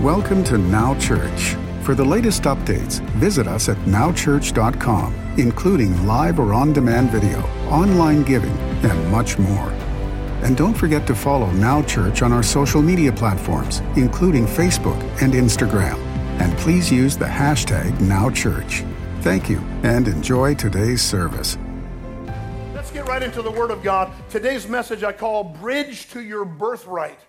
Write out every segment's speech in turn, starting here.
Welcome to Now Church. For the latest updates, visit us at nowchurch.com, including live or on demand video, online giving, and much more. And don't forget to follow Now Church on our social media platforms, including Facebook and Instagram. And please use the hashtag NowChurch. Thank you and enjoy today's service. Let's get right into the Word of God. Today's message I call Bridge to Your Birthright.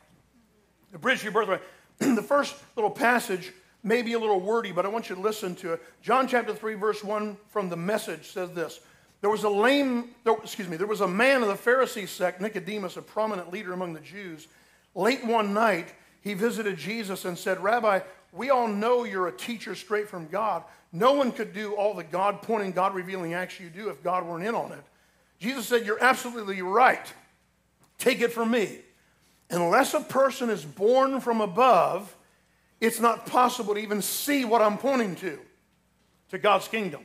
The Bridge to Your Birthright. the first little passage may be a little wordy, but I want you to listen to it. John chapter 3, verse 1 from the message says this. There was a lame, there, excuse me, there was a man of the Pharisee sect, Nicodemus, a prominent leader among the Jews. Late one night, he visited Jesus and said, Rabbi, we all know you're a teacher straight from God. No one could do all the God pointing, God revealing acts you do if God weren't in on it. Jesus said, You're absolutely right. Take it from me. Unless a person is born from above, it's not possible to even see what I'm pointing to, to God's kingdom.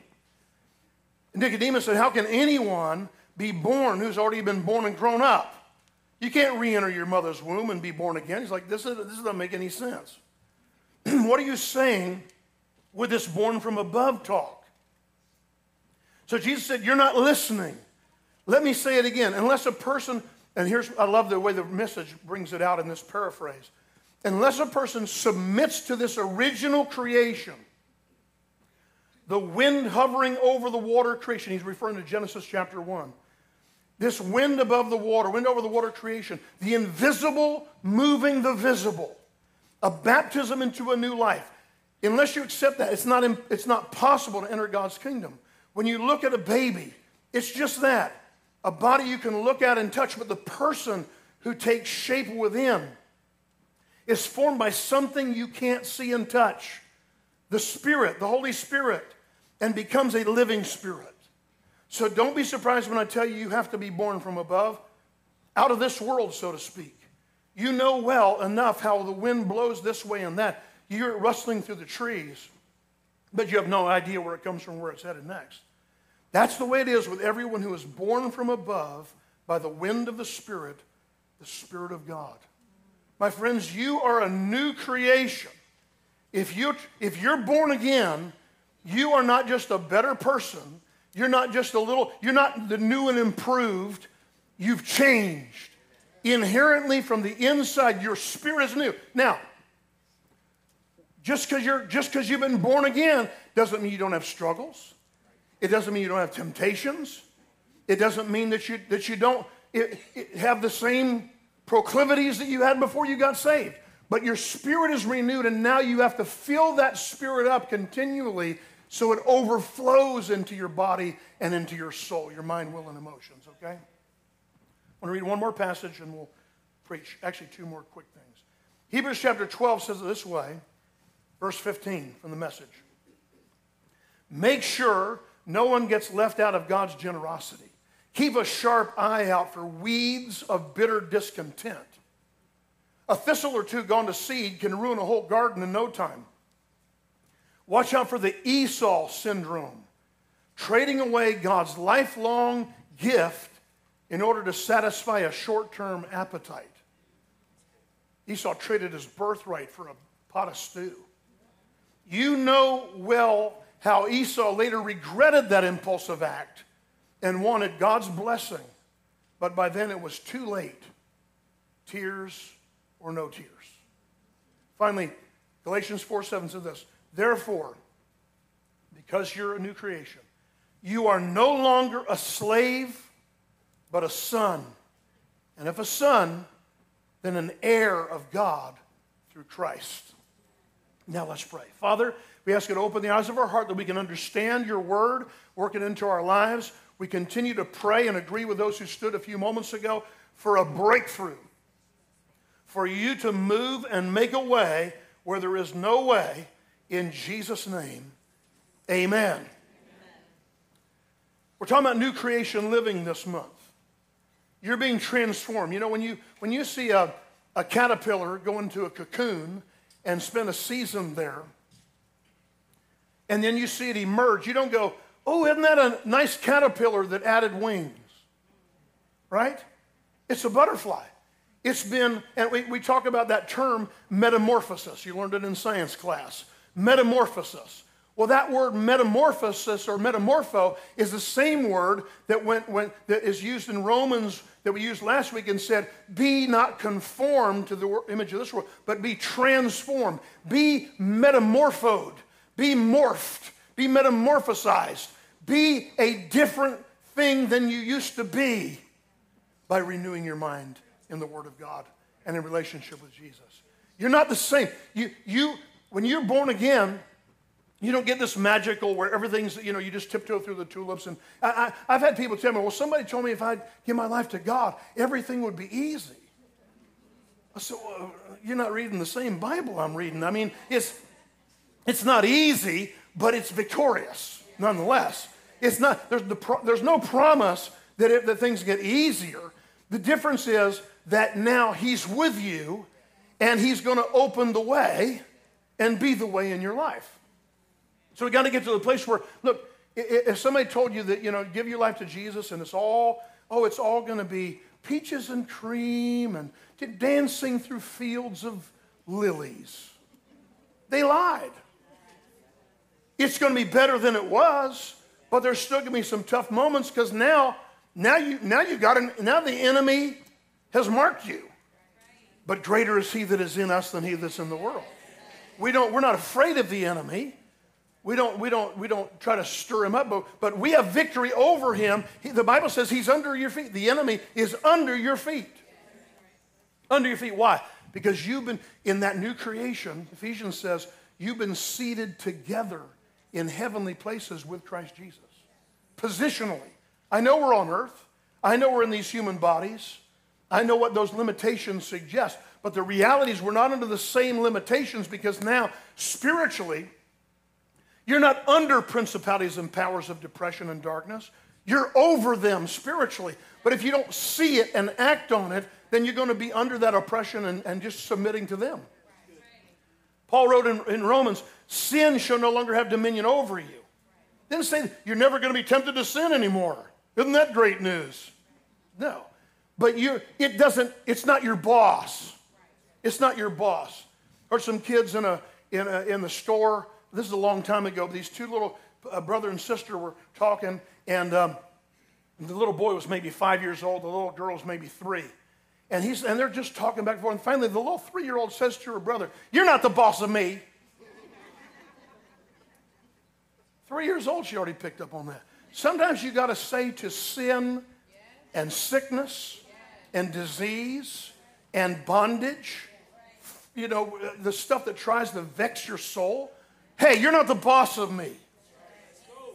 Nicodemus said, How can anyone be born who's already been born and grown up? You can't re enter your mother's womb and be born again. He's like, This, is, this doesn't make any sense. what are you saying with this born from above talk? So Jesus said, You're not listening. Let me say it again. Unless a person, and here's, I love the way the message brings it out in this paraphrase. Unless a person submits to this original creation, the wind hovering over the water creation. He's referring to Genesis chapter 1. This wind above the water, wind over the water creation, the invisible moving the visible, a baptism into a new life. Unless you accept that, it's not, it's not possible to enter God's kingdom. When you look at a baby, it's just that a body you can look at and touch, but the person who takes shape within is formed by something you can't see and touch the Spirit, the Holy Spirit and becomes a living spirit. So don't be surprised when I tell you you have to be born from above, out of this world, so to speak. You know well enough how the wind blows this way and that. You're rustling through the trees, but you have no idea where it comes from, where it's headed next. That's the way it is with everyone who is born from above by the wind of the Spirit, the Spirit of God. My friends, you are a new creation. If, you, if you're born again, you are not just a better person. You're not just a little, you're not the new and improved. You've changed. Inherently from the inside, your spirit is new. Now, just because you're just because you've been born again doesn't mean you don't have struggles. It doesn't mean you don't have temptations. It doesn't mean that you that you don't it, it have the same proclivities that you had before you got saved. But your spirit is renewed, and now you have to fill that spirit up continually so it overflows into your body and into your soul, your mind, will, and emotions, okay? I want to read one more passage and we'll preach. Actually, two more quick things. Hebrews chapter 12 says it this way, verse 15 from the message. Make sure no one gets left out of God's generosity. Keep a sharp eye out for weeds of bitter discontent. A thistle or two gone to seed can ruin a whole garden in no time. Watch out for the Esau syndrome, trading away God's lifelong gift in order to satisfy a short term appetite. Esau traded his birthright for a pot of stew. You know well how Esau later regretted that impulsive act and wanted God's blessing, but by then it was too late. Tears or no tears. Finally, Galatians 4 7 says this Therefore, because you're a new creation, you are no longer a slave, but a son. And if a son, then an heir of God through Christ. Now let's pray. Father, we ask you to open the eyes of our heart that we can understand your word, work it into our lives. We continue to pray and agree with those who stood a few moments ago for a breakthrough, for you to move and make a way where there is no way in Jesus' name, amen. amen. We're talking about new creation living this month. You're being transformed. You know, when you, when you see a, a caterpillar go into a cocoon and spend a season there, and then you see it emerge, you don't go, oh, isn't that a nice caterpillar that added wings? Right? It's a butterfly. It's been, and we, we talk about that term metamorphosis. You learned it in science class. Metamorphosis. Well, that word metamorphosis or metamorpho is the same word that, went, went, that is used in Romans that we used last week and said, Be not conformed to the image of this world, but be transformed. Be metamorphosed. Be morphed. Be metamorphosized. Be a different thing than you used to be by renewing your mind in the Word of God and in relationship with Jesus. You're not the same. You, you, when you're born again, you don't get this magical where everything's, you know, you just tiptoe through the tulips. And I, I, have had people tell me, well, somebody told me if I'd give my life to God, everything would be easy. I said, you're not reading the same Bible I'm reading. I mean, it's, it's not easy, but it's victorious nonetheless. It's not, there's, the, there's no promise that, it, that things get easier. The difference is that now He's with you and He's going to open the way and be the way in your life. So we got to get to the place where, look, if somebody told you that, you know, give your life to Jesus and it's all, oh, it's all going to be peaches and cream and dancing through fields of lilies, they lied. It's going to be better than it was, but there's still going to be some tough moments because now, now you now you got an, now the enemy has marked you. But greater is he that is in us than he that's in the world. We don't, we're not afraid of the enemy. We don't, we don't, we don't try to stir him up, but, but we have victory over him. He, the Bible says he's under your feet. The enemy is under your feet. Under your feet. Why? Because you've been in that new creation, Ephesians says, you've been seated together in heavenly places with Christ Jesus. Positionally. I know we're on earth. I know we're in these human bodies. I know what those limitations suggest. But the reality is, we're not under the same limitations because now, spiritually, you're not under principalities and powers of depression and darkness. You're over them spiritually. But if you don't see it and act on it, then you're going to be under that oppression and, and just submitting to them. Paul wrote in, in Romans, sin shall no longer have dominion over you. Didn't say you're never going to be tempted to sin anymore. Isn't that great news? No. But you it doesn't, it's not your boss. It's not your boss. Or some kids in a in a in the store this is a long time ago. These two little uh, brother and sister were talking, and um, the little boy was maybe five years old. The little girl was maybe three. And, he's, and they're just talking back and forth. And finally, the little three year old says to her brother, You're not the boss of me. three years old, she already picked up on that. Sometimes you got to say to sin and sickness and disease and bondage, you know, the stuff that tries to vex your soul. Hey, you're not the boss of me.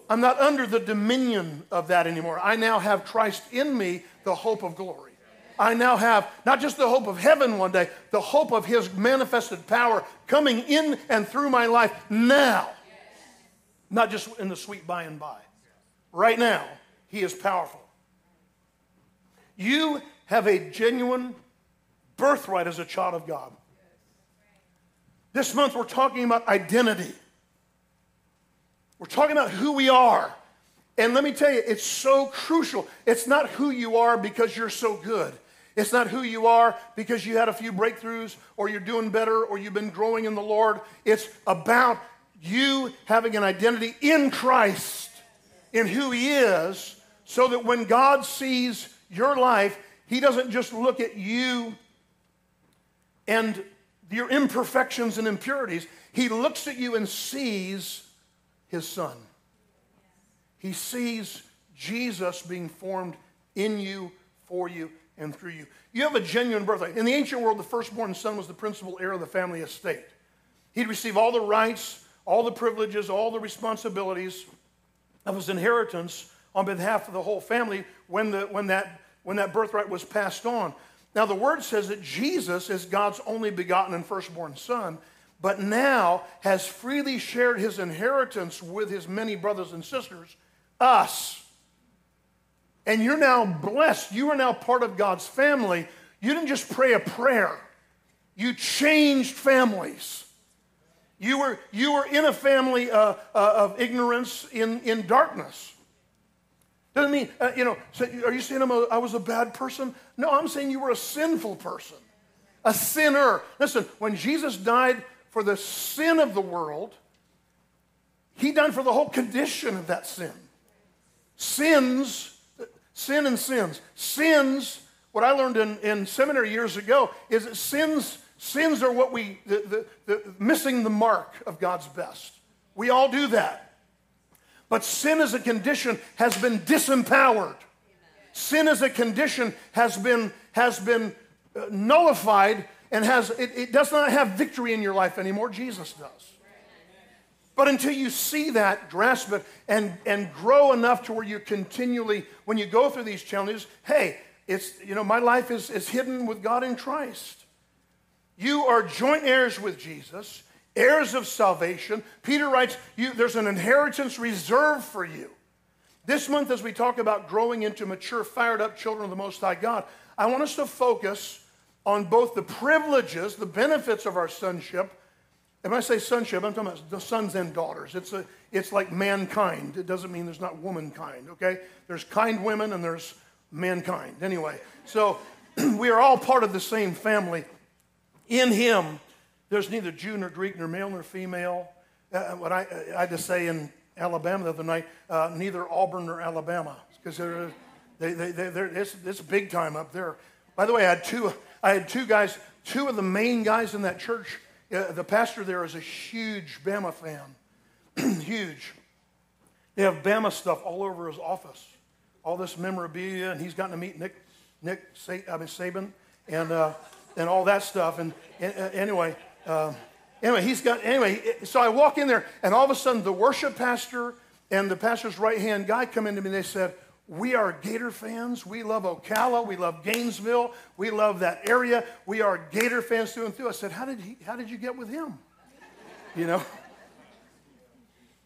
I'm not under the dominion of that anymore. I now have Christ in me, the hope of glory. I now have not just the hope of heaven one day, the hope of his manifested power coming in and through my life now. Not just in the sweet by and by. Right now, he is powerful. You have a genuine birthright as a child of God. This month, we're talking about identity. We're talking about who we are. And let me tell you, it's so crucial. It's not who you are because you're so good. It's not who you are because you had a few breakthroughs or you're doing better or you've been growing in the Lord. It's about you having an identity in Christ, in who He is, so that when God sees your life, He doesn't just look at you and your imperfections and impurities. He looks at you and sees his son. He sees Jesus being formed in you, for you, and through you. You have a genuine birthright. In the ancient world, the firstborn son was the principal heir of the family estate. He'd receive all the rights, all the privileges, all the responsibilities of his inheritance on behalf of the whole family when, the, when, that, when that birthright was passed on. Now, the word says that Jesus is God's only begotten and firstborn son, but now has freely shared his inheritance with his many brothers and sisters, us. And you're now blessed. You are now part of God's family. You didn't just pray a prayer, you changed families. You were, you were in a family uh, uh, of ignorance in, in darkness. Doesn't mean, uh, you know, so are you saying I'm a, I was a bad person? No, I'm saying you were a sinful person. a sinner. Listen, when Jesus died for the sin of the world, he died for the whole condition of that sin. Sins, sin and sins. Sins, what I learned in, in seminary years ago is that sins, sins are what we, the, the, the, missing the mark of God's best. We all do that. But sin as a condition has been disempowered. Sin as a condition has been, has been uh, nullified and has, it, it does not have victory in your life anymore. Jesus does. But until you see that, grasp it, and, and grow enough to where you continually, when you go through these challenges, hey, it's, you know, my life is, is hidden with God in Christ. You are joint heirs with Jesus, heirs of salvation. Peter writes, you, there's an inheritance reserved for you. This month, as we talk about growing into mature, fired up children of the Most High God, I want us to focus on both the privileges, the benefits of our sonship. And when I say sonship, I'm talking about the sons and daughters. It's, a, it's like mankind. It doesn't mean there's not womankind, okay? There's kind women and there's mankind. Anyway, so we are all part of the same family. In Him, there's neither Jew nor Greek, nor male nor female. Uh, what I, I had to say in Alabama the other night, uh, neither Auburn nor Alabama, because they're, they, they, they're, it's, it's big time up there. By the way, I had two, I had two guys, two of the main guys in that church. The pastor there is a huge Bama fan, huge. They have Bama stuff all over his office, all this memorabilia, and he's gotten to meet Nick, Nick, I mean Saban, and uh, and all that stuff. And, and uh, anyway, uh, anyway, he's got anyway. So I walk in there, and all of a sudden, the worship pastor and the pastor's right hand guy come into me. and They said, we are Gator fans. We love Ocala. We love Gainesville. We love that area. We are Gator fans through and through. I said, How did, he, how did you get with him? You know?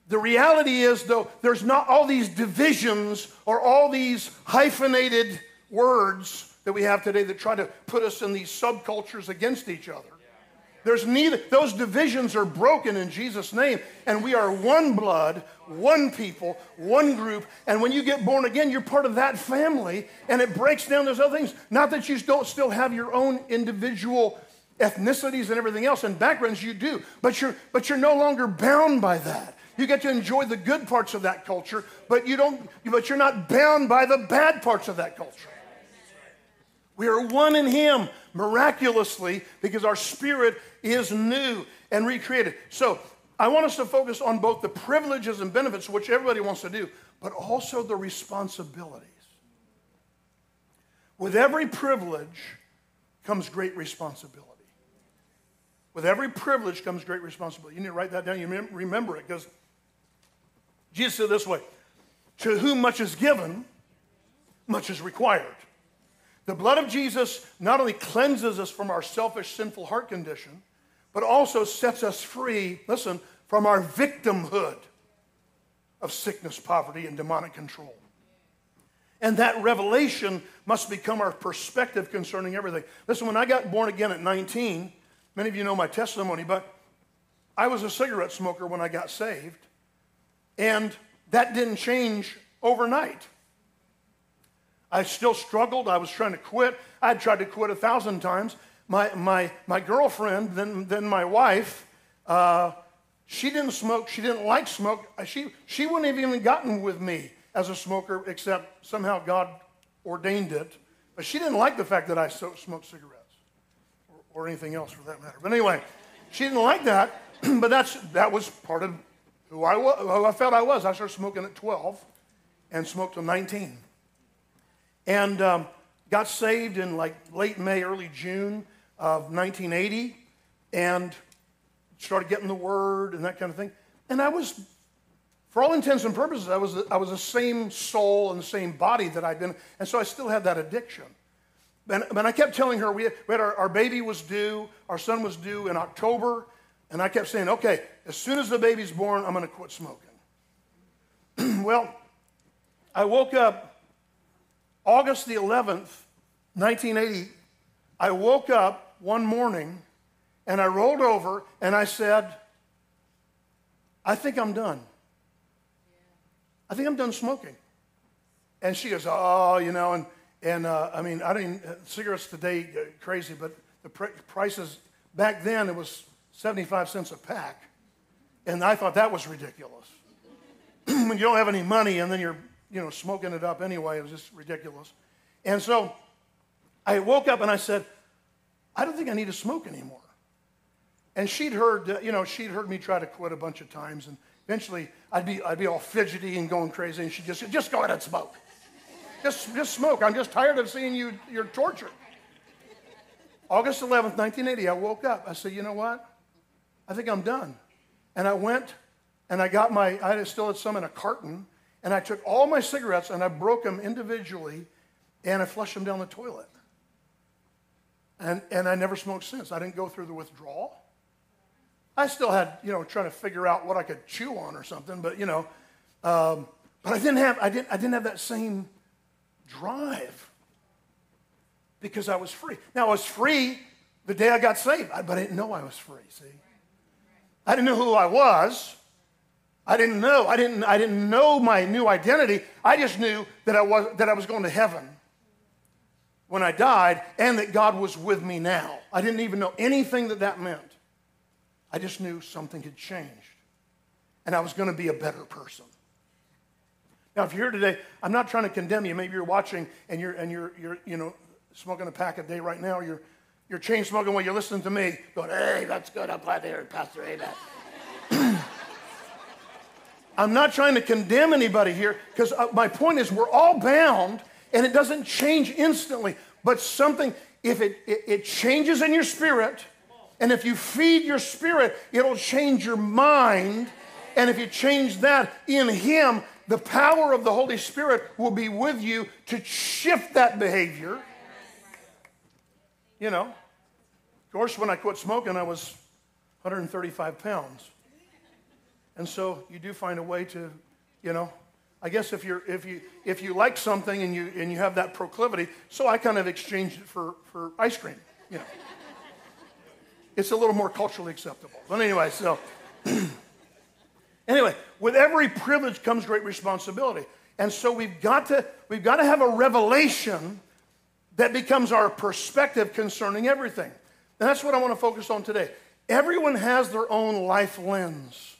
The reality is, though, there's not all these divisions or all these hyphenated words that we have today that try to put us in these subcultures against each other. There's neither, those divisions are broken in Jesus' name, and we are one blood, one people, one group. And when you get born again, you're part of that family, and it breaks down those other things. Not that you don't still have your own individual ethnicities and everything else and backgrounds, you do, but you're, but you're no longer bound by that. You get to enjoy the good parts of that culture, but you don't, but you're not bound by the bad parts of that culture. We are one in Him miraculously because our spirit is new and recreated. So I want us to focus on both the privileges and benefits, which everybody wants to do, but also the responsibilities. With every privilege comes great responsibility. With every privilege comes great responsibility. You need to write that down. You remember it because Jesus said this way To whom much is given, much is required. The blood of Jesus not only cleanses us from our selfish, sinful heart condition, but also sets us free, listen, from our victimhood of sickness, poverty, and demonic control. And that revelation must become our perspective concerning everything. Listen, when I got born again at 19, many of you know my testimony, but I was a cigarette smoker when I got saved, and that didn't change overnight. I still struggled. I was trying to quit. I'd tried to quit a thousand times. My, my, my girlfriend, then, then my wife, uh, she didn't smoke. She didn't like smoke. Uh, she, she wouldn't have even gotten with me as a smoker, except somehow God ordained it. But she didn't like the fact that I smoked cigarettes or, or anything else for that matter. But anyway, she didn't like that. but that's, that was part of who I, was, who I felt I was. I started smoking at 12 and smoked till 19 and um, got saved in like late May, early June of 1980, and started getting the word and that kind of thing. And I was, for all intents and purposes, I was, I was the same soul and the same body that I'd been, and so I still had that addiction. And, and I kept telling her, we had, we had our, our baby was due, our son was due in October, and I kept saying, okay, as soon as the baby's born, I'm going to quit smoking. well, I woke up August the 11th, 1980, I woke up one morning and I rolled over and I said, I think I'm done. I think I'm done smoking. And she goes, Oh, you know, and, and uh, I mean, I didn't, cigarettes today, uh, crazy, but the pr- prices back then it was 75 cents a pack. And I thought that was ridiculous. when you don't have any money and then you're, you know, smoking it up anyway, it was just ridiculous. And so I woke up and I said, I don't think I need to smoke anymore. And she'd heard, you know, she'd heard me try to quit a bunch of times. And eventually I'd be, I'd be all fidgety and going crazy. And she'd just, just go ahead and smoke. Just, just smoke. I'm just tired of seeing you, you're tortured. August 11th, 1980, I woke up. I said, you know what? I think I'm done. And I went and I got my, I still had some in a carton, and I took all my cigarettes and I broke them individually and I flushed them down the toilet. And, and I never smoked since. I didn't go through the withdrawal. I still had, you know, trying to figure out what I could chew on or something, but, you know, um, but I didn't have, I didn't, I didn't have that same drive because I was free. Now, I was free the day I got saved, but I didn't know I was free, see? I didn't know who I was. I didn't know. I didn't, I didn't know my new identity. I just knew that I, was, that I was going to heaven when I died and that God was with me now. I didn't even know anything that that meant. I just knew something had changed and I was going to be a better person. Now, if you're here today, I'm not trying to condemn you. Maybe you're watching and you're, and you're, you're you know, smoking a pack a day right now. You're, you're chain smoking while you're listening to me, going, hey, that's good. I'm glad to hear it, Pastor. Amen. I'm not trying to condemn anybody here because uh, my point is we're all bound and it doesn't change instantly. But something, if it, it, it changes in your spirit, and if you feed your spirit, it'll change your mind. And if you change that in Him, the power of the Holy Spirit will be with you to shift that behavior. You know, of course, when I quit smoking, I was 135 pounds. And so you do find a way to, you know, I guess if you're if you if you like something and you and you have that proclivity, so I kind of exchanged it for for ice cream, you know. it's a little more culturally acceptable. But anyway, so anyway, with every privilege comes great responsibility. And so we've got to we've got to have a revelation that becomes our perspective concerning everything. And that's what I want to focus on today. Everyone has their own life lens,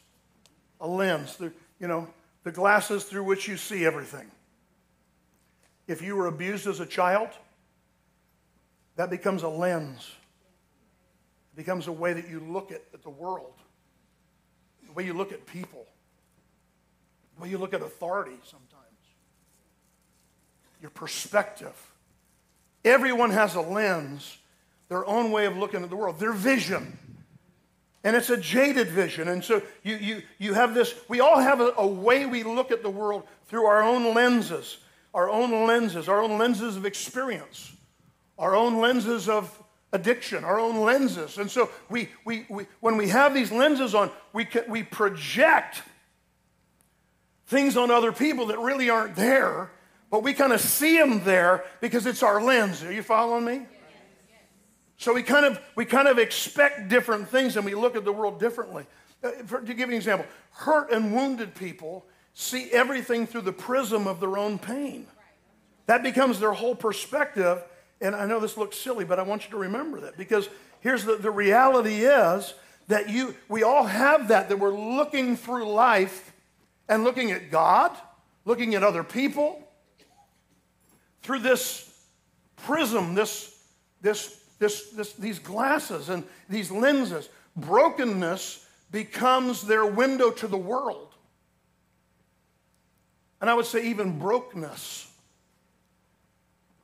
a lens, the, you know, the glasses through which you see everything. If you were abused as a child, that becomes a lens. It becomes a way that you look at, at the world, the way you look at people, the way you look at authority sometimes, your perspective. Everyone has a lens, their own way of looking at the world, their vision. And it's a jaded vision. And so you, you, you have this, we all have a, a way we look at the world through our own lenses, our own lenses, our own lenses of experience, our own lenses of addiction, our own lenses. And so we, we, we when we have these lenses on, we, can, we project things on other people that really aren't there but we kind of see them there because it's our lens. Are you following me? So we kind of we kind of expect different things and we look at the world differently. Uh, for, to give you an example, hurt and wounded people see everything through the prism of their own pain. That becomes their whole perspective. And I know this looks silly, but I want you to remember that because here's the, the reality is that you we all have that, that we're looking through life and looking at God, looking at other people, through this prism, this, this, this, this, these glasses and these lenses. Brokenness becomes their window to the world. And I would say, even brokenness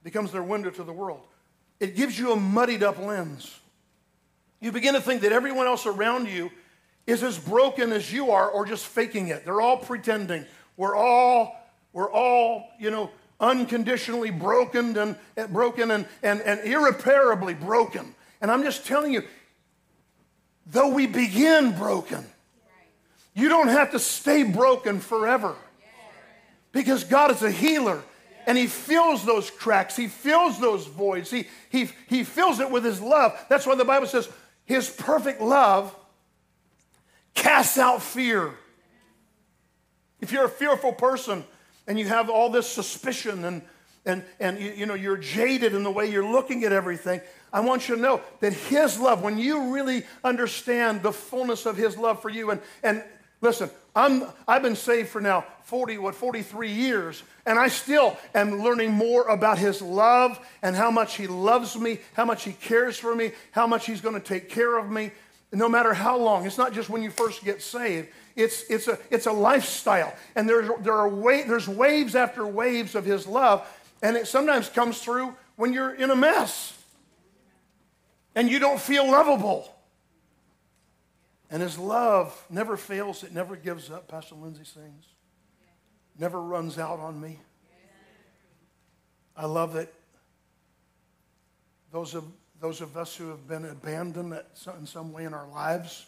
becomes their window to the world. It gives you a muddied up lens. You begin to think that everyone else around you is as broken as you are or just faking it. They're all pretending. We're all, we're all, you know, unconditionally broken and, and broken and, and, and irreparably broken. And I'm just telling you, though we begin broken, you don't have to stay broken forever. Because God is a healer and He fills those cracks, He fills those voids, He, he, he fills it with His love. That's why the Bible says His perfect love casts out fear. If you're a fearful person, and you have all this suspicion and, and, and you, you know, you're jaded in the way you're looking at everything, I want you to know that His love, when you really understand the fullness of His love for you, and, and listen, I'm, I've been saved for now 40, what, 43 years, and I still am learning more about His love and how much He loves me, how much He cares for me, how much He's going to take care of me, no matter how long. It's not just when you first get saved. It's, it's, a, it's a lifestyle. And there's, there are wa- there's waves after waves of His love. And it sometimes comes through when you're in a mess and you don't feel lovable. And his love never fails, it never gives up, Pastor Lindsay sings. Never runs out on me. I love that those of, those of us who have been abandoned in some way in our lives,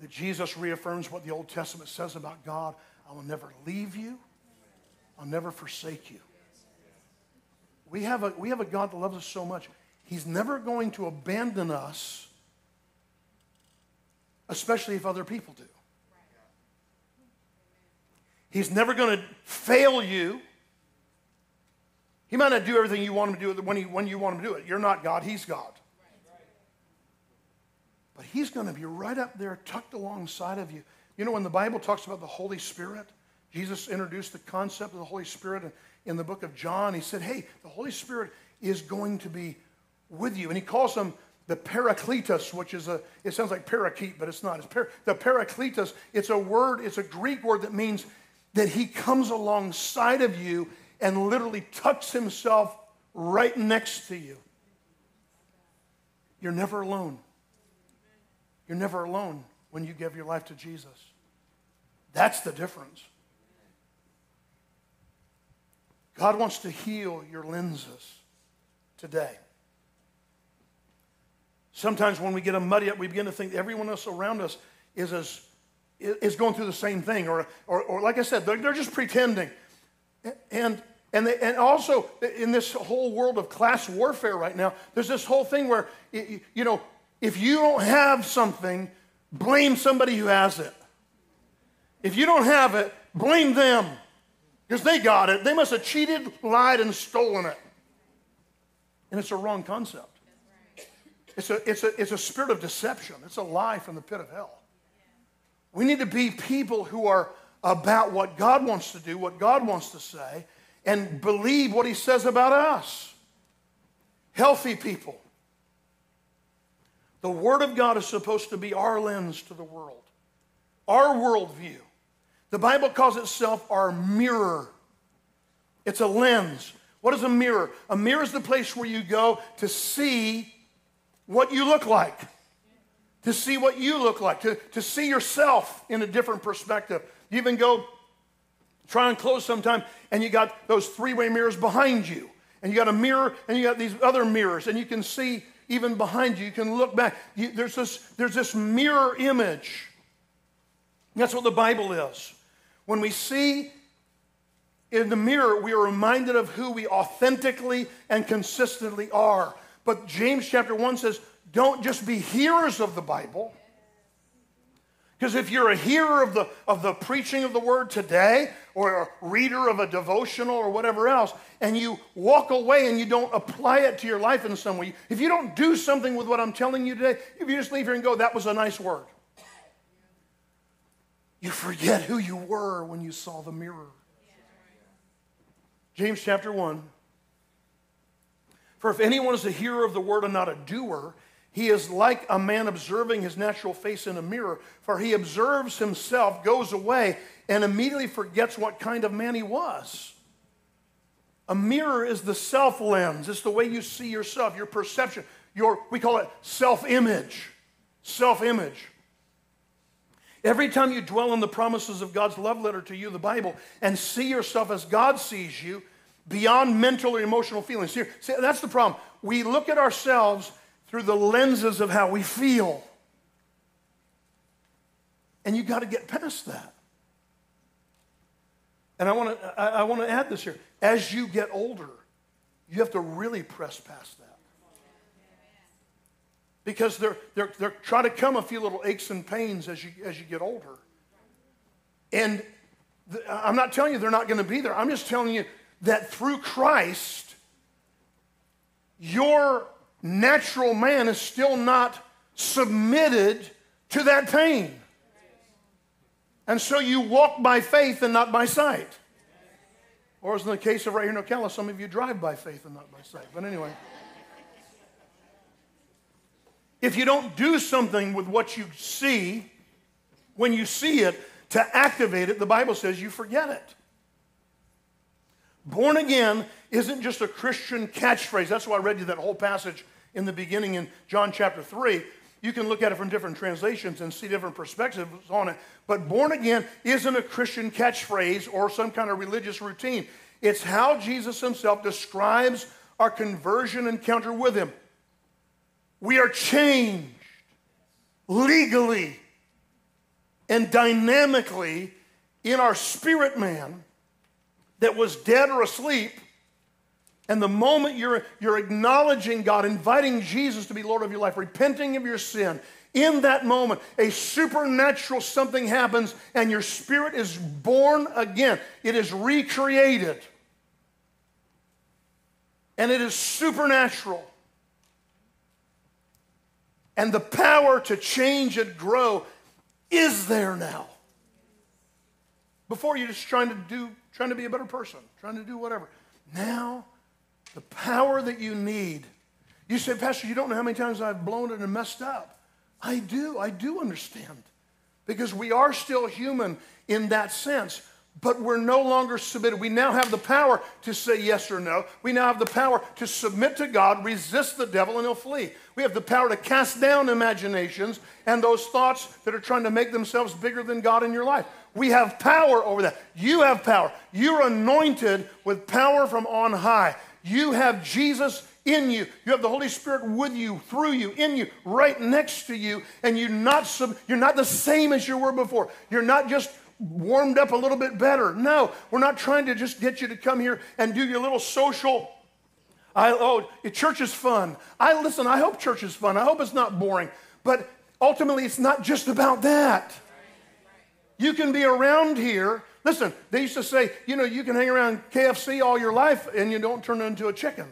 that Jesus reaffirms what the Old Testament says about God I will never leave you I'll never forsake you. We have, a, we have a God that loves us so much. He's never going to abandon us, especially if other people do. He's never going to fail you. He might not do everything you want him to do when, he, when you want him to do it. You're not God, He's God. But He's going to be right up there, tucked alongside of you. You know, when the Bible talks about the Holy Spirit, Jesus introduced the concept of the Holy Spirit in the book of John. He said, Hey, the Holy Spirit is going to be with you. And he calls him the Paracletus, which is a, it sounds like parakeet, but it's not. It's par, the Paracletus, it's a word, it's a Greek word that means that he comes alongside of you and literally tucks himself right next to you. You're never alone. You're never alone when you give your life to Jesus. That's the difference. God wants to heal your lenses today. Sometimes when we get a muddy up, we begin to think everyone else around us is, as, is going through the same thing. Or, or, or like I said, they're, they're just pretending. And, and, they, and also, in this whole world of class warfare right now, there's this whole thing where, you know, if you don't have something, blame somebody who has it. If you don't have it, blame them. Because they got it. They must have cheated, lied, and stolen it. And it's a wrong concept. It's a, it's, a, it's a spirit of deception. It's a lie from the pit of hell. We need to be people who are about what God wants to do, what God wants to say, and believe what He says about us. Healthy people. The Word of God is supposed to be our lens to the world, our worldview. The Bible calls itself our mirror. It's a lens. What is a mirror? A mirror is the place where you go to see what you look like, to see what you look like, to, to see yourself in a different perspective. You even go try and close sometime, and you got those three way mirrors behind you. And you got a mirror, and you got these other mirrors, and you can see even behind you. You can look back. You, there's, this, there's this mirror image. That's what the Bible is. When we see in the mirror, we are reminded of who we authentically and consistently are. But James chapter 1 says, don't just be hearers of the Bible. Because if you're a hearer of the, of the preaching of the word today, or a reader of a devotional or whatever else, and you walk away and you don't apply it to your life in some way, if you don't do something with what I'm telling you today, if you just leave here and go, that was a nice word. You forget who you were when you saw the mirror. James chapter 1. For if anyone is a hearer of the word and not a doer, he is like a man observing his natural face in a mirror. For he observes himself, goes away, and immediately forgets what kind of man he was. A mirror is the self lens, it's the way you see yourself, your perception, your, we call it self image. Self image. Every time you dwell on the promises of God's love letter to you, the Bible, and see yourself as God sees you, beyond mental or emotional feelings. See, that's the problem. We look at ourselves through the lenses of how we feel. And you got to get past that. And I want to I, I want to add this here. As you get older, you have to really press past that because they're, they're, they're trying to come a few little aches and pains as you, as you get older. And I'm not telling you they're not going to be there. I'm just telling you that through Christ, your natural man is still not submitted to that pain. And so you walk by faith and not by sight. Or as in the case of right here in Ocala, some of you drive by faith and not by sight. But anyway. If you don't do something with what you see, when you see it, to activate it, the Bible says you forget it. Born again isn't just a Christian catchphrase. That's why I read you that whole passage in the beginning in John chapter 3. You can look at it from different translations and see different perspectives on it. But born again isn't a Christian catchphrase or some kind of religious routine. It's how Jesus himself describes our conversion encounter with him. We are changed legally and dynamically in our spirit man that was dead or asleep. And the moment you're, you're acknowledging God, inviting Jesus to be Lord of your life, repenting of your sin, in that moment, a supernatural something happens and your spirit is born again. It is recreated. And it is supernatural and the power to change and grow is there now. Before you're just trying to do, trying to be a better person, trying to do whatever. Now, the power that you need. You say, Pastor, you don't know how many times I've blown it and messed up. I do, I do understand. Because we are still human in that sense but we're no longer submitted. We now have the power to say yes or no. We now have the power to submit to God, resist the devil, and he'll flee. We have the power to cast down imaginations and those thoughts that are trying to make themselves bigger than God in your life. We have power over that. You have power. You're anointed with power from on high. You have Jesus in you. You have the Holy Spirit with you, through you, in you, right next to you, and you're not, sub- you're not the same as you were before. You're not just warmed up a little bit better. No, we're not trying to just get you to come here and do your little social. I, oh, church is fun. I listen. I hope church is fun. I hope it's not boring. But ultimately, it's not just about that. You can be around here. Listen, they used to say, you know, you can hang around KFC all your life and you don't turn into a chicken.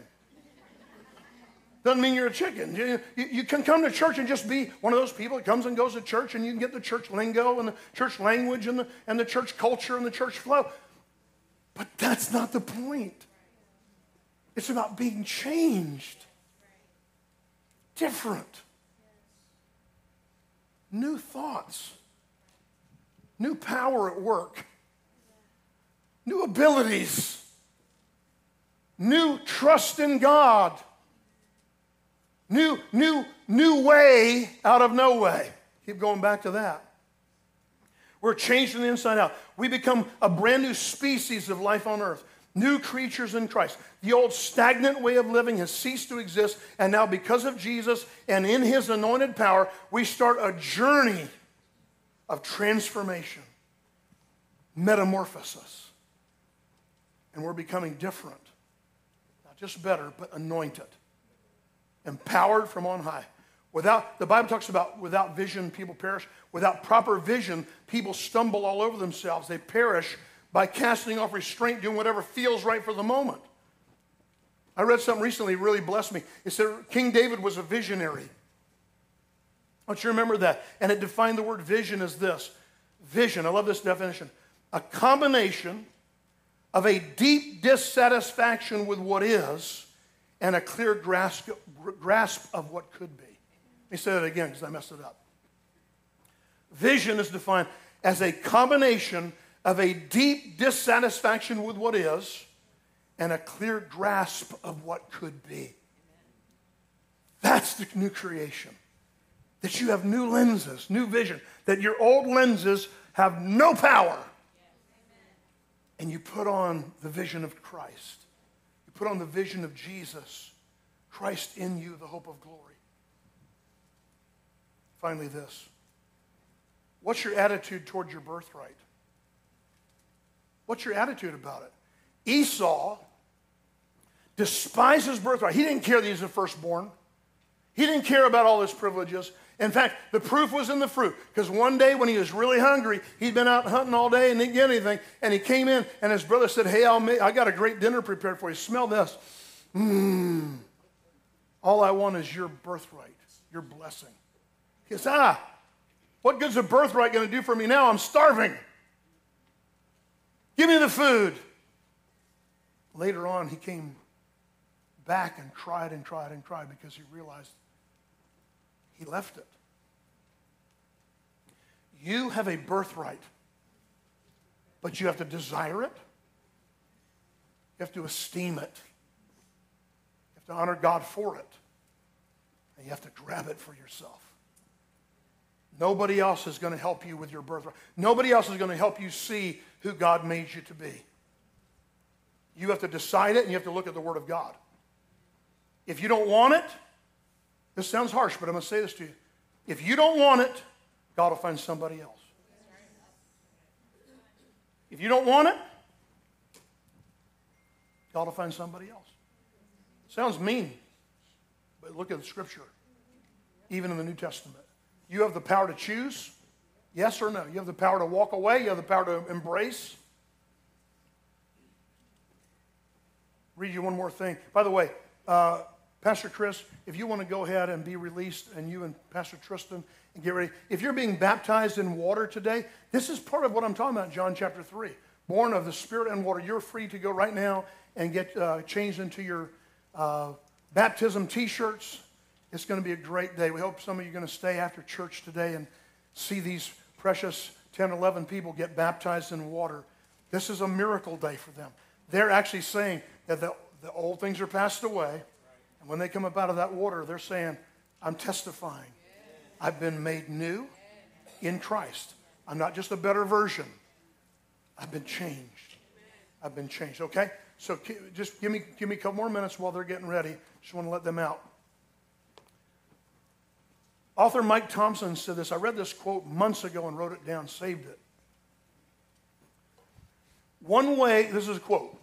Doesn't mean you're a chicken. You, you, you, can come to church and just be one of those people that comes and goes to church and you can get the church lingo and the church language and the, and the church culture and the church flow. But that's not the point. It's about being changed, different, new thoughts, new power at work, new abilities, new trust in God New, new, new way out of no way. Keep going back to that. We're changed from the inside out. We become a brand new species of life on earth, new creatures in Christ. The old stagnant way of living has ceased to exist, and now, because of Jesus and in his anointed power, we start a journey of transformation, metamorphosis. And we're becoming different. Not just better, but anointed empowered from on high. Without, the Bible talks about without vision, people perish. Without proper vision, people stumble all over themselves. They perish by casting off restraint, doing whatever feels right for the moment. I read something recently, it really blessed me. It said King David was a visionary. I want you to remember that. And it defined the word vision as this vision, I love this definition, a combination of a deep dissatisfaction with what is and a clear grasp, grasp of what could be. Let me say that again because I messed it up. Vision is defined as a combination of a deep dissatisfaction with what is and a clear grasp of what could be. That's the new creation. That you have new lenses, new vision, that your old lenses have no power. And you put on the vision of Christ. Put on the vision of Jesus Christ in you, the hope of glory. Finally, this. What's your attitude toward your birthright? What's your attitude about it? Esau despised his birthright. He didn't care that he's the firstborn. He didn't care about all his privileges. In fact, the proof was in the fruit. Because one day when he was really hungry, he'd been out hunting all day and didn't get anything. And he came in and his brother said, Hey, I'll make, I got a great dinner prepared for you. Smell this. Mmm. All I want is your birthright, your blessing. He says, Ah, what good's a birthright going to do for me now? I'm starving. Give me the food. Later on, he came back and tried and tried and tried because he realized he left it. You have a birthright, but you have to desire it. You have to esteem it. You have to honor God for it. And you have to grab it for yourself. Nobody else is going to help you with your birthright. Nobody else is going to help you see who God made you to be. You have to decide it and you have to look at the Word of God. If you don't want it, this sounds harsh, but I'm going to say this to you. If you don't want it, God will find somebody else. If you don't want it, God will find somebody else. Sounds mean, but look at the scripture, even in the New Testament. You have the power to choose, yes or no. You have the power to walk away, you have the power to embrace. Read you one more thing. By the way, uh, Pastor Chris, if you want to go ahead and be released, and you and Pastor Tristan, and get ready. If you're being baptized in water today, this is part of what I'm talking about, John chapter 3. Born of the Spirit and water. You're free to go right now and get uh, changed into your uh, baptism t shirts. It's going to be a great day. We hope some of you are going to stay after church today and see these precious 10, 11 people get baptized in water. This is a miracle day for them. They're actually saying that the, the old things are passed away when they come up out of that water, they're saying, I'm testifying. I've been made new in Christ. I'm not just a better version. I've been changed. I've been changed. Okay? So just give me, give me a couple more minutes while they're getting ready. Just want to let them out. Author Mike Thompson said this. I read this quote months ago and wrote it down, saved it. One way, this is a quote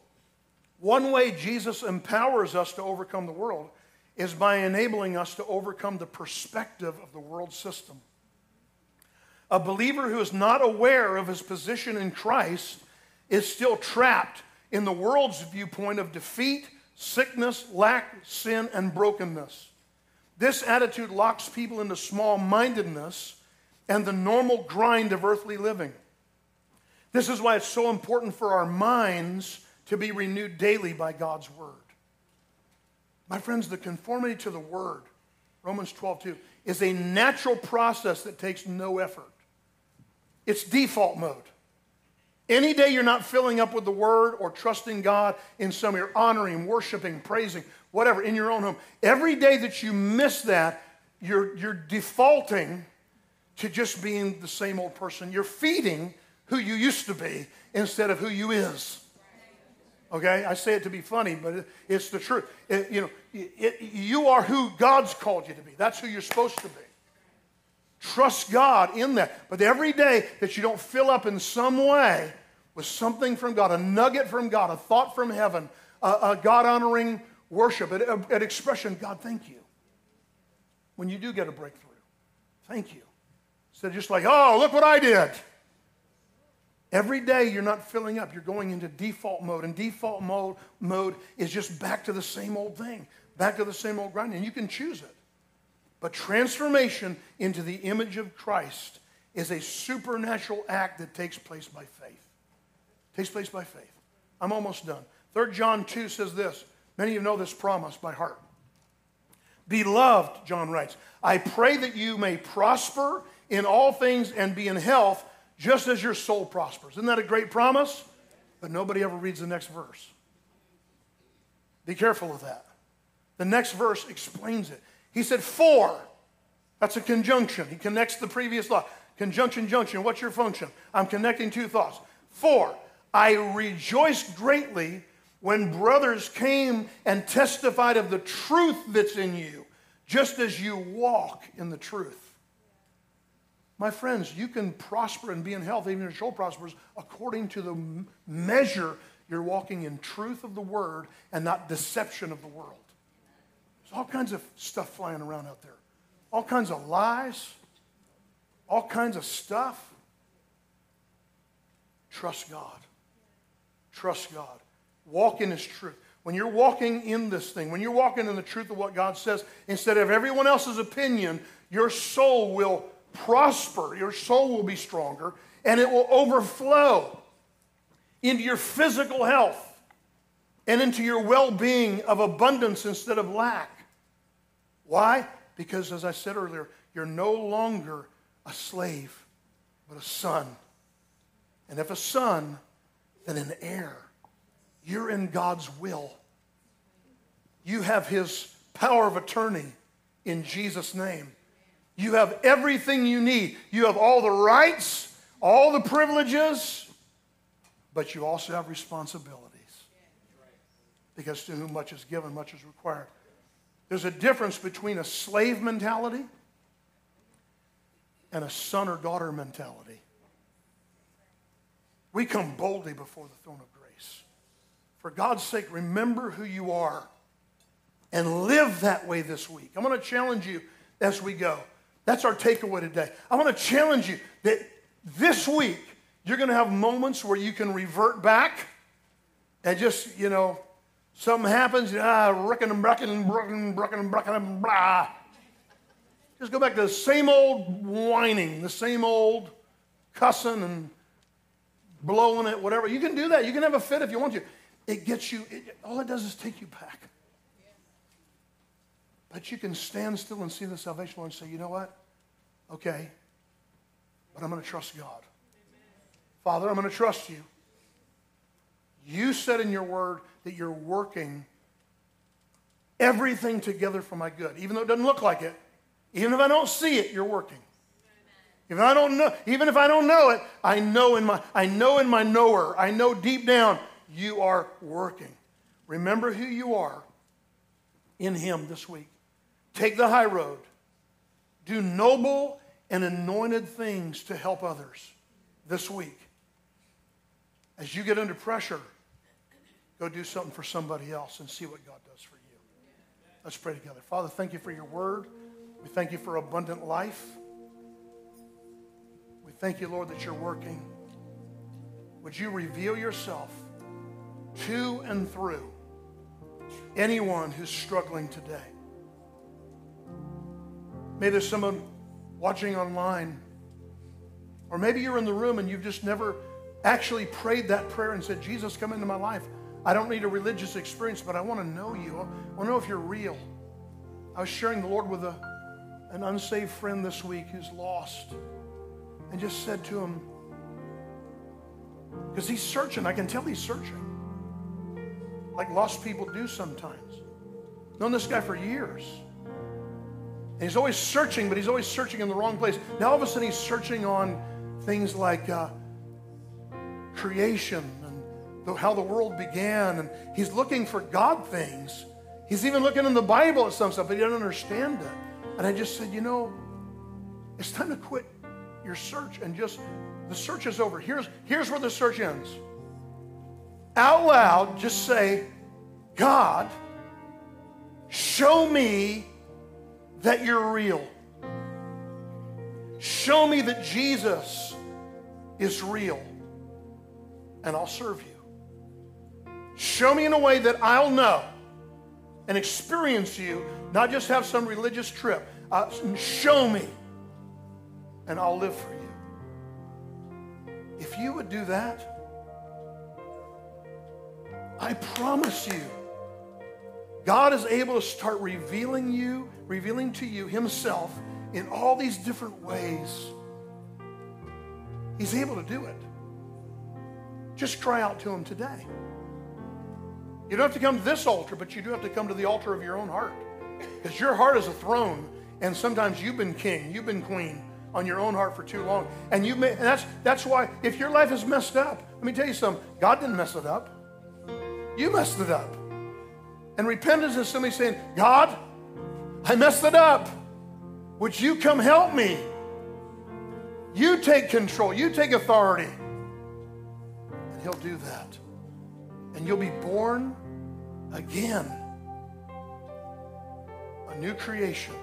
one way Jesus empowers us to overcome the world is by enabling us to overcome the perspective of the world system. A believer who is not aware of his position in Christ is still trapped in the world's viewpoint of defeat, sickness, lack, sin, and brokenness. This attitude locks people into small mindedness and the normal grind of earthly living. This is why it's so important for our minds to be renewed daily by God's word. My friends, the conformity to the word, Romans 12, 2, is a natural process that takes no effort. It's default mode. Any day you're not filling up with the word or trusting God in some, you're honoring, worshiping, praising, whatever, in your own home. Every day that you miss that, you're, you're defaulting to just being the same old person. You're feeding who you used to be instead of who you is. Okay, I say it to be funny, but it's the truth. It, you know, it, you are who God's called you to be. That's who you're supposed to be. Trust God in that. But every day that you don't fill up in some way with something from God, a nugget from God, a thought from heaven, a, a God honoring worship, an, an expression, God, thank you. When you do get a breakthrough, thank you. Instead of just like, oh, look what I did. Every day you're not filling up, you're going into default mode. And default mode, mode is just back to the same old thing, back to the same old grind. And you can choose it. But transformation into the image of Christ is a supernatural act that takes place by faith. Takes place by faith. I'm almost done. 3 John 2 says this. Many of you know this promise by heart. Beloved, John writes, I pray that you may prosper in all things and be in health just as your soul prospers. Isn't that a great promise? But nobody ever reads the next verse. Be careful of that. The next verse explains it. He said, For. That's a conjunction. He connects the previous thought. Conjunction, junction. What's your function? I'm connecting two thoughts. For. I rejoiced greatly when brothers came and testified of the truth that's in you, just as you walk in the truth. My friends, you can prosper and be in health, even your soul prospers, according to the measure you're walking in truth of the word and not deception of the world. There's all kinds of stuff flying around out there. all kinds of lies, all kinds of stuff. Trust God. Trust God. Walk in His truth. When you're walking in this thing, when you're walking in the truth of what God says, instead of everyone else's opinion, your soul will prosper, your soul will be stronger, and it will overflow into your physical health and into your well being of abundance instead of lack. Why? Because, as I said earlier, you're no longer a slave, but a son. And if a son, then an heir. You're in God's will. You have his power of attorney in Jesus' name. You have everything you need. You have all the rights, all the privileges, but you also have responsibilities. Because to whom much is given, much is required. There's a difference between a slave mentality and a son or daughter mentality. We come boldly before the throne of grace. For God's sake, remember who you are and live that way this week. I'm going to challenge you as we go. That's our takeaway today. I want to challenge you that this week you're going to have moments where you can revert back and just, you know, something happens, ah, reckon and brecken and brecken, brecken and brecken and blah. Just go back to the same old whining, the same old cussing and blowing it, whatever. You can do that. You can have a fit if you want to. It gets you, it, all it does is take you back. But you can stand still and see the salvation Lord and say, you know what? Okay, but I'm going to trust God. Father, I'm going to trust you. You said in your word that you're working everything together for my good, even though it doesn't look like it. Even if I don't see it, you're working. If I don't know, even if I don't know it, I know in my I know in my knower, I know deep down you are working. Remember who you are in him this week. Take the high road. Do noble and anointed things to help others this week. As you get under pressure, go do something for somebody else and see what God does for you. Let's pray together. Father, thank you for your word. We thank you for abundant life. We thank you, Lord, that you're working. Would you reveal yourself to and through anyone who's struggling today? Maybe there's someone watching online, or maybe you're in the room and you've just never actually prayed that prayer and said, Jesus, come into my life. I don't need a religious experience, but I want to know you. I want to know if you're real. I was sharing the Lord with a, an unsaved friend this week who's lost and just said to him, because he's searching, I can tell he's searching, like lost people do sometimes. Known this guy for years. And he's always searching, but he's always searching in the wrong place. Now all of a sudden he's searching on things like uh, creation and how the world began, and he's looking for God things. He's even looking in the Bible at some stuff, but he doesn't understand it. And I just said, you know, it's time to quit your search and just the search is over. Here's here's where the search ends. Out loud, just say, God, show me that you're real. Show me that Jesus is real, and I'll serve you. Show me in a way that I'll know and experience you, not just have some religious trip. Uh, show me, and I'll live for you. If you would do that, I promise you, God is able to start revealing you, revealing to you Himself in all these different ways. He's able to do it. Just cry out to Him today. You don't have to come to this altar, but you do have to come to the altar of your own heart. Because your heart is a throne, and sometimes you've been king, you've been queen on your own heart for too long. And you may, and that's that's why if your life is messed up, let me tell you something, God didn't mess it up. You messed it up. And repentance is somebody saying, God, I messed it up. Would you come help me? You take control, you take authority. And He'll do that and you'll be born again. A new creation,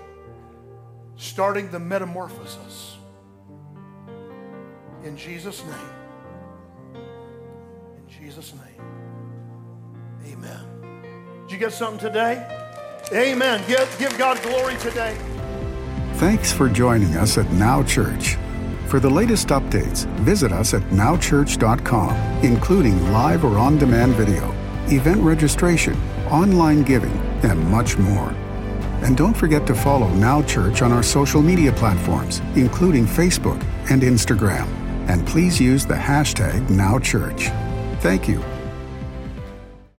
starting the metamorphosis. In Jesus' name. In Jesus' name. Amen. Did you get something today? Amen. Give, give God glory today. Thanks for joining us at Now Church. For the latest updates, visit us at nowchurch.com, including live or on demand video, event registration, online giving, and much more. And don't forget to follow Now Church on our social media platforms, including Facebook and Instagram. And please use the hashtag NowChurch. Thank you